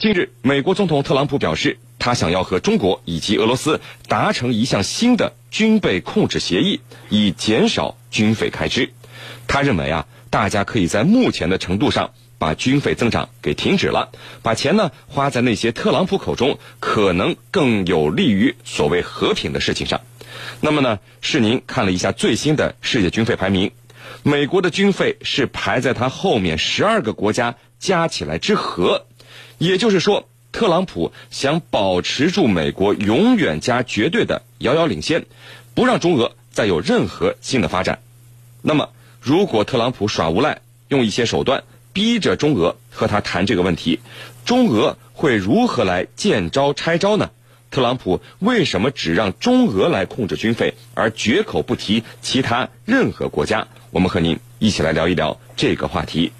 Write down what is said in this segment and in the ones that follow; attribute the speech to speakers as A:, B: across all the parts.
A: 近日，美国总统特朗普表示，他想要和中国以及俄罗斯达成一项新的军备控制协议，以减少军费开支。他认为啊，大家可以在目前的程度上把军费增长给停止了，把钱呢花在那些特朗普口中可能更有利于所谓和平的事情上。那么呢，是您看了一下最新的世界军费排名，美国的军费是排在他后面十二个国家加起来之和。也就是说，特朗普想保持住美国永远加绝对的遥遥领先，不让中俄再有任何新的发展。那么，如果特朗普耍无赖，用一些手段逼着中俄和他谈这个问题，中俄会如何来见招拆招呢？特朗普为什么只让中俄来控制军费，而绝口不提其他任何国家？我们和您一起来聊一聊这个话题。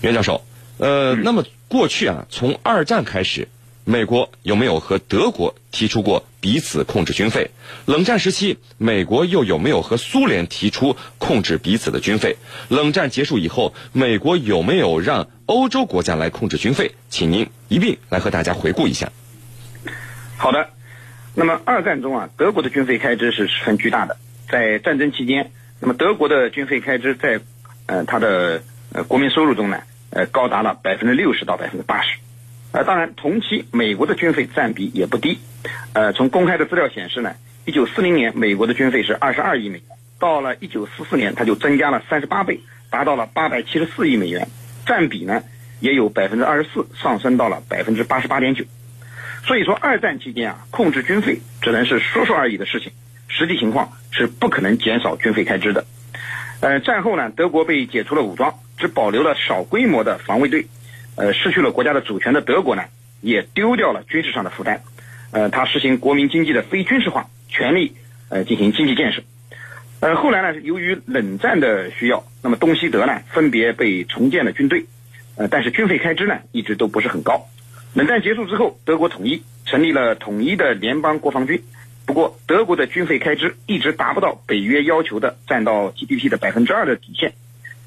A: 袁教授，呃，那么。过去啊，从二战开始，美国有没有和德国提出过彼此控制军费？冷战时期，美国又有没有和苏联提出控制彼此的军费？冷战结束以后，美国有没有让欧洲国家来控制军费？请您一并来和大家回顾一下。
B: 好的，那么二战中啊，德国的军费开支是十分巨大的。在战争期间，那么德国的军费开支在呃它的呃国民收入中呢？呃，高达了百分之六十到百分之八十，呃，当然，同期美国的军费占比也不低，呃，从公开的资料显示呢，一九四零年美国的军费是二十二亿美元，到了一九四四年，它就增加了三十八倍，达到了八百七十四亿美元，占比呢也有百分之二十四上升到了百分之八十八点九，所以说二战期间啊，控制军费只能是说说而已的事情，实际情况是不可能减少军费开支的，呃，战后呢，德国被解除了武装。只保留了少规模的防卫队，呃，失去了国家的主权的德国呢，也丢掉了军事上的负担，呃，他实行国民经济的非军事化，全力呃进行经济建设，呃，后来呢，由于冷战的需要，那么东西德呢分别被重建了军队，呃，但是军费开支呢一直都不是很高。冷战结束之后，德国统一，成立了统一的联邦国防军，不过德国的军费开支一直达不到北约要求的占到 GDP 的百分之二的底线。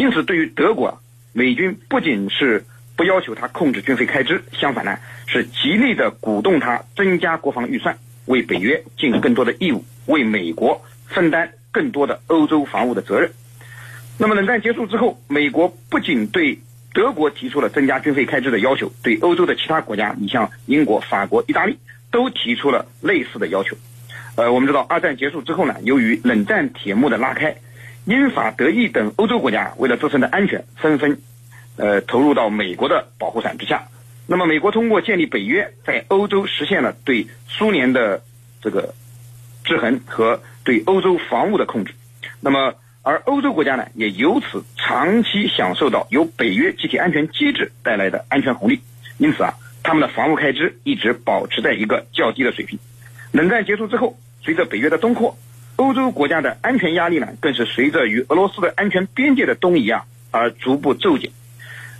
B: 因此，对于德国，美军不仅是不要求他控制军费开支，相反呢，是极力的鼓动他增加国防预算，为北约尽更多的义务，为美国分担更多的欧洲防务的责任。那么，冷战结束之后，美国不仅对德国提出了增加军费开支的要求，对欧洲的其他国家，你像英国、法国、意大利，都提出了类似的要求。呃，我们知道，二战结束之后呢，由于冷战铁幕的拉开。英法德意等欧洲国家为了自身的安全，纷纷，呃，投入到美国的保护伞之下。那么，美国通过建立北约，在欧洲实现了对苏联的这个制衡和对欧洲防务的控制。那么，而欧洲国家呢，也由此长期享受到由北约集体安全机制带来的安全红利。因此啊，他们的防务开支一直保持在一个较低的水平。冷战结束之后，随着北约的东扩。欧洲国家的安全压力呢，更是随着与俄罗斯的安全边界的东移啊而逐步骤减。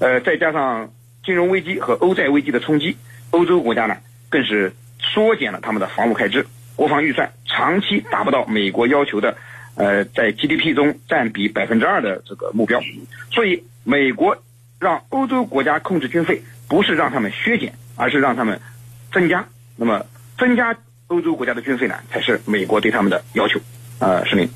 B: 呃，再加上金融危机和欧债危机的冲击，欧洲国家呢更是缩减了他们的防务开支，国防预算长期达不到美国要求的呃在 GDP 中占比百分之二的这个目标。所以，美国让欧洲国家控制军费，不是让他们削减，而是让他们增加。那么，增加。欧洲国家的军费呢，才是美国对他们的要求。呃，是您，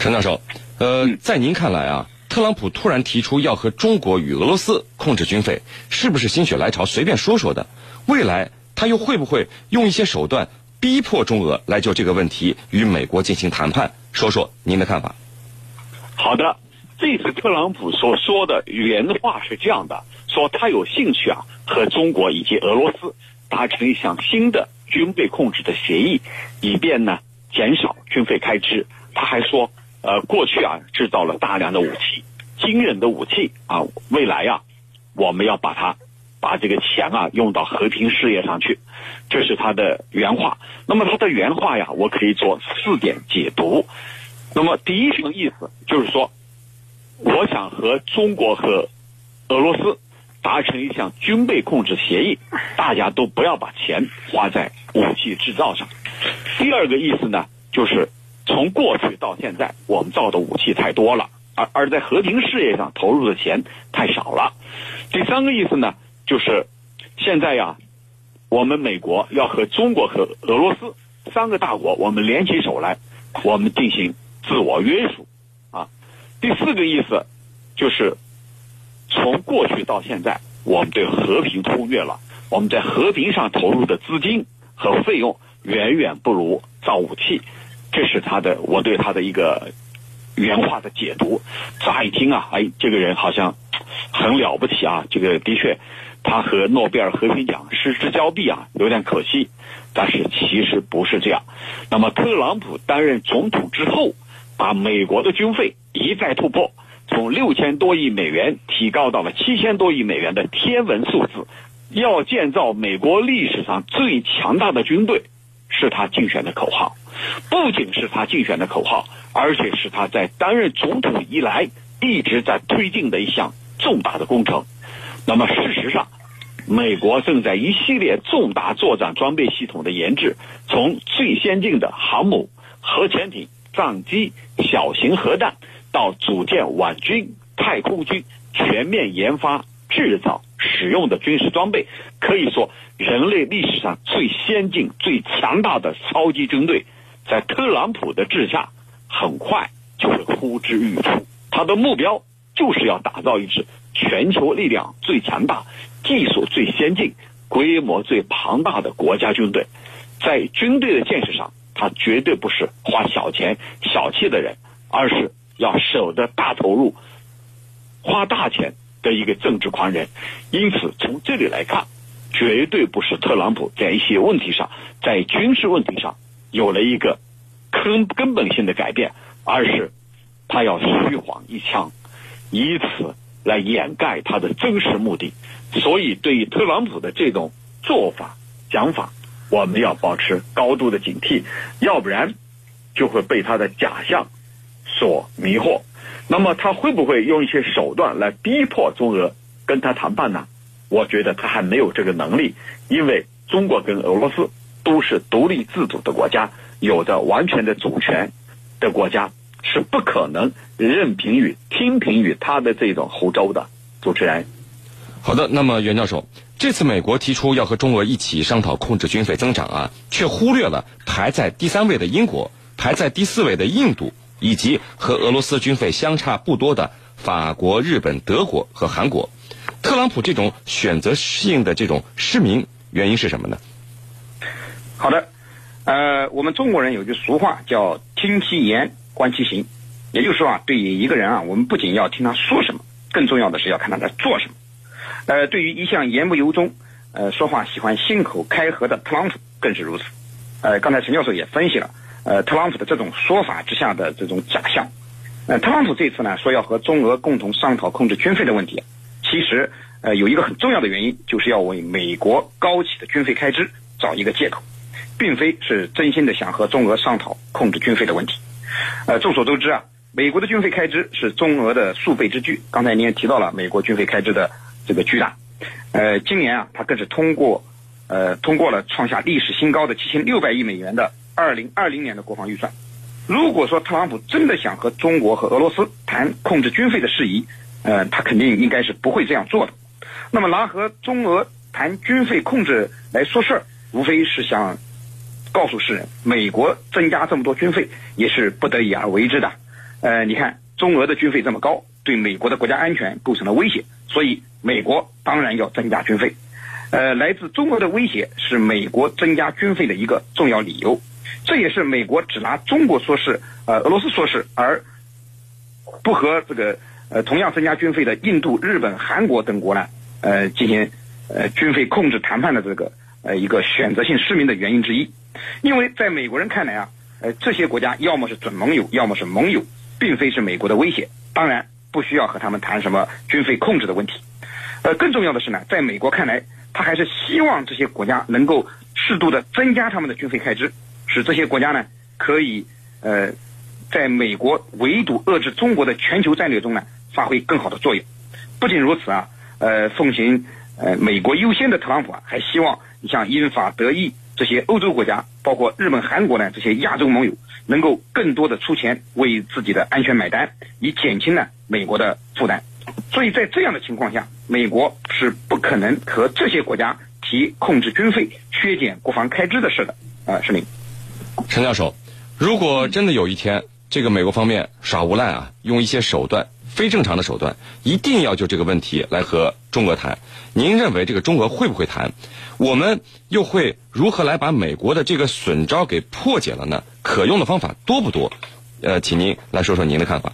A: 陈教授，呃，在您看来啊，特朗普突然提出要和中国与俄罗斯控制军费，是不是心血来潮随便说说的？未来他又会不会用一些手段逼迫中俄来就这个问题与美国进行谈判？说说您的看法。
C: 好的，这次特朗普所说的原话是这样的：说他有兴趣啊，和中国以及俄罗斯达成一项新的。军备控制的协议，以便呢减少军费开支。他还说，呃，过去啊制造了大量的武器，惊人的武器啊，未来呀，我们要把它把这个钱啊用到和平事业上去。这是他的原话。那么他的原话呀，我可以做四点解读。那么第一层意思就是说，我想和中国和俄罗斯。达成一项军备控制协议，大家都不要把钱花在武器制造上。第二个意思呢，就是从过去到现在，我们造的武器太多了，而而在和平事业上投入的钱太少了。第三个意思呢，就是现在呀，我们美国要和中国和俄罗斯三个大国，我们联起手来，我们进行自我约束啊。第四个意思就是从过去到现在，我们对和平忽略了，我们在和平上投入的资金和费用远远不如造武器。这是他的，我对他的一个原话的解读。乍一听啊，哎，这个人好像很了不起啊。这个的确，他和诺贝尔和平奖失之交臂啊，有点可惜。但是其实不是这样。那么特朗普担任总统之后，把美国的军费一再突破，从六千多亿美元提高到了七千多亿美元的天文数字，要建造美国历史上最强大的军队，是他竞选的口号。不仅是他竞选的口号，而且是他在担任总统以来一直在推进的一项重大的工程。那么，事实上，美国正在一系列重大作战装备系统的研制，从最先进的航母、核潜艇、战机、小型核弹，到组建晚军、太空军，全面研发、制造、使用的军事装备，可以说人类历史上最先进、最强大的超级军队。在特朗普的治下，很快就会呼之欲出。他的目标就是要打造一支全球力量最强大、技术最先进、规模最庞大的国家军队。在军队的建设上，他绝对不是花小钱、小气的人，而是要舍得大投入、花大钱的一个政治狂人。因此，从这里来看，绝对不是特朗普在一些问题上，在军事问题上。有了一个根根本性的改变，而是他要虚晃一枪，以此来掩盖他的真实目的。所以，对于特朗普的这种做法、讲法，我们要保持高度的警惕，要不然就会被他的假象所迷惑。那么，他会不会用一些手段来逼迫中俄跟他谈判呢？我觉得他还没有这个能力，因为中国跟俄罗斯。都是独立自主的国家，有着完全的主权的国家，是不可能任凭于听凭于他的这种胡诌的。主持人，
A: 好的。那么袁教授，这次美国提出要和中俄一起商讨控制军费增长啊，却忽略了排在第三位的英国、排在第四位的印度，以及和俄罗斯军费相差不多的法国、日本、德国和韩国。特朗普这种选择性的这种失明，原因是什么呢？
B: 好的，呃，我们中国人有句俗话叫“听其言，观其行”，也就是说啊，对于一个人啊，我们不仅要听他说什么，更重要的是要看他在做什么。呃，对于一向言不由衷、呃，说话喜欢信口开河的特朗普更是如此。呃，刚才陈教授也分析了，呃，特朗普的这种说法之下的这种假象。呃，特朗普这次呢说要和中俄共同商讨控制军费的问题，其实呃有一个很重要的原因，就是要为美国高企的军费开支找一个借口。并非是真心的想和中俄商讨控制军费的问题，呃，众所周知啊，美国的军费开支是中俄的数倍之巨。刚才您也提到了美国军费开支的这个巨大，呃，今年啊，它更是通过，呃，通过了创下历史新高的七千六百亿美元的二零二零年的国防预算。如果说特朗普真的想和中国和俄罗斯谈控制军费的事宜，呃，他肯定应该是不会这样做的。那么拿和中俄谈军费控制来说事儿，无非是想。告诉世人，美国增加这么多军费也是不得已而为之的。呃，你看中俄的军费这么高，对美国的国家安全构成了威胁，所以美国当然要增加军费。呃，来自中俄的威胁是美国增加军费的一个重要理由。这也是美国只拿中国说事，呃，俄罗斯说事，而不和这个呃同样增加军费的印度、日本、韩国等国呢，呃，进行呃军费控制谈判的这个呃一个选择性失明的原因之一。因为在美国人看来啊，呃，这些国家要么是准盟友，要么是盟友，并非是美国的威胁。当然，不需要和他们谈什么军费控制的问题。呃，更重要的是呢，在美国看来，他还是希望这些国家能够适度的增加他们的军费开支，使这些国家呢可以呃，在美国围堵遏制中国的全球战略中呢发挥更好的作用。不仅如此啊，呃，奉行呃美国优先的特朗普啊，还希望你像英法德意。这些欧洲国家，包括日本、韩国呢，这些亚洲盟友，能够更多的出钱为自己的安全买单，以减轻呢美国的负担。所以在这样的情况下，美国是不可能和这些国家提控制军费、削减国防开支的事的。啊，是您，
A: 陈教授，如果真的有一天这个美国方面耍无赖啊，用一些手段非正常的手段，一定要就这个问题来和中俄谈，您认为这个中俄会不会谈？我们又会如何来把美国的这个损招给破解了呢？可用的方法多不多？呃，请您来说说您的看法。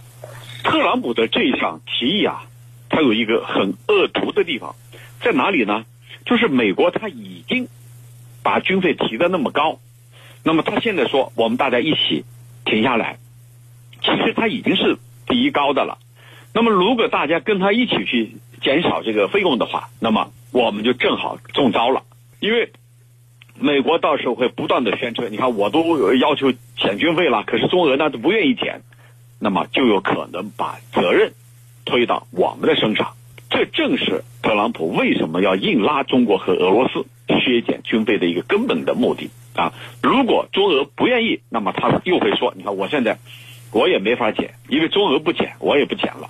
C: 特朗普的这一项提议啊，它有一个很恶毒的地方，在哪里呢？就是美国他已经把军费提的那么高，那么他现在说我们大家一起停下来，其实他已经是第一高的了。那么如果大家跟他一起去减少这个费用的话，那么我们就正好中招了，因为美国到时候会不断的宣称，你看我都要求减军费了，可是中俄呢都不愿意减。那么就有可能把责任推到我们的身上，这正是特朗普为什么要硬拉中国和俄罗斯削减军费的一个根本的目的啊！如果中俄不愿意，那么他又会说：“你看，我现在我也没法减，因为中俄不减，我也不减了。”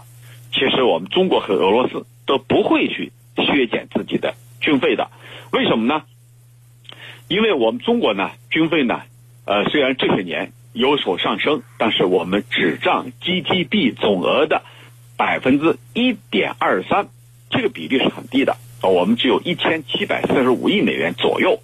C: 其实我们中国和俄罗斯都不会去削减自己的军费的，为什么呢？因为我们中国呢，军费呢，呃，虽然这些年。有所上升，但是我们只占 GDP 总额的百分之一点二三，这个比例是很低的。我们只有一千七百四十五亿美元左右，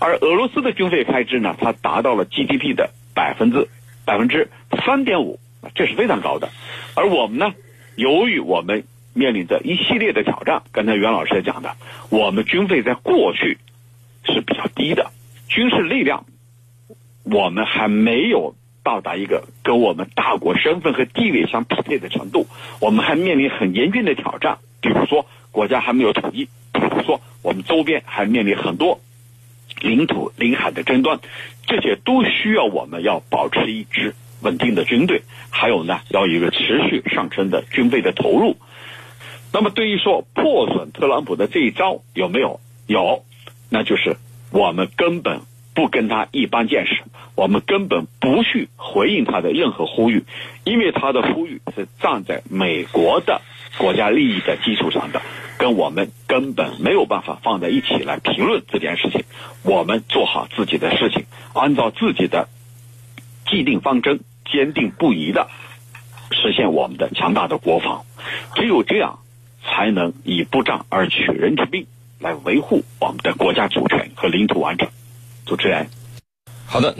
C: 而俄罗斯的军费开支呢，它达到了 GDP 的百分之百分之三点五，这是非常高的。而我们呢，由于我们面临着一系列的挑战，刚才袁老师也讲的，我们军费在过去是比较低的，军事力量。我们还没有到达一个跟我们大国身份和地位相匹配的程度，我们还面临很严峻的挑战，比如说国家还没有统一，比如说我们周边还面临很多领土、领海的争端，这些都需要我们要保持一支稳定的军队，还有呢，要有一个持续上升的军费的投入。那么，对于说破损特朗普的这一招有没有？有，那就是我们根本不跟他一般见识。我们根本不去回应他的任何呼吁，因为他的呼吁是站在美国的国家利益的基础上的，跟我们根本没有办法放在一起来评论这件事情。我们做好自己的事情，按照自己的既定方针，坚定不移的实现我们的强大的国防。只有这样，才能以不战而取人之兵，来维护我们的国家主权和领土完整。主持人，
A: 好的。